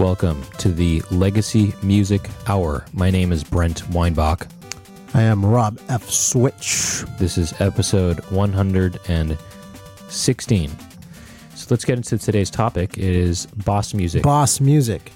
Welcome to the Legacy Music Hour. My name is Brent Weinbach. I am Rob F. Switch. This is episode 116. So let's get into today's topic. It is boss music. Boss Music.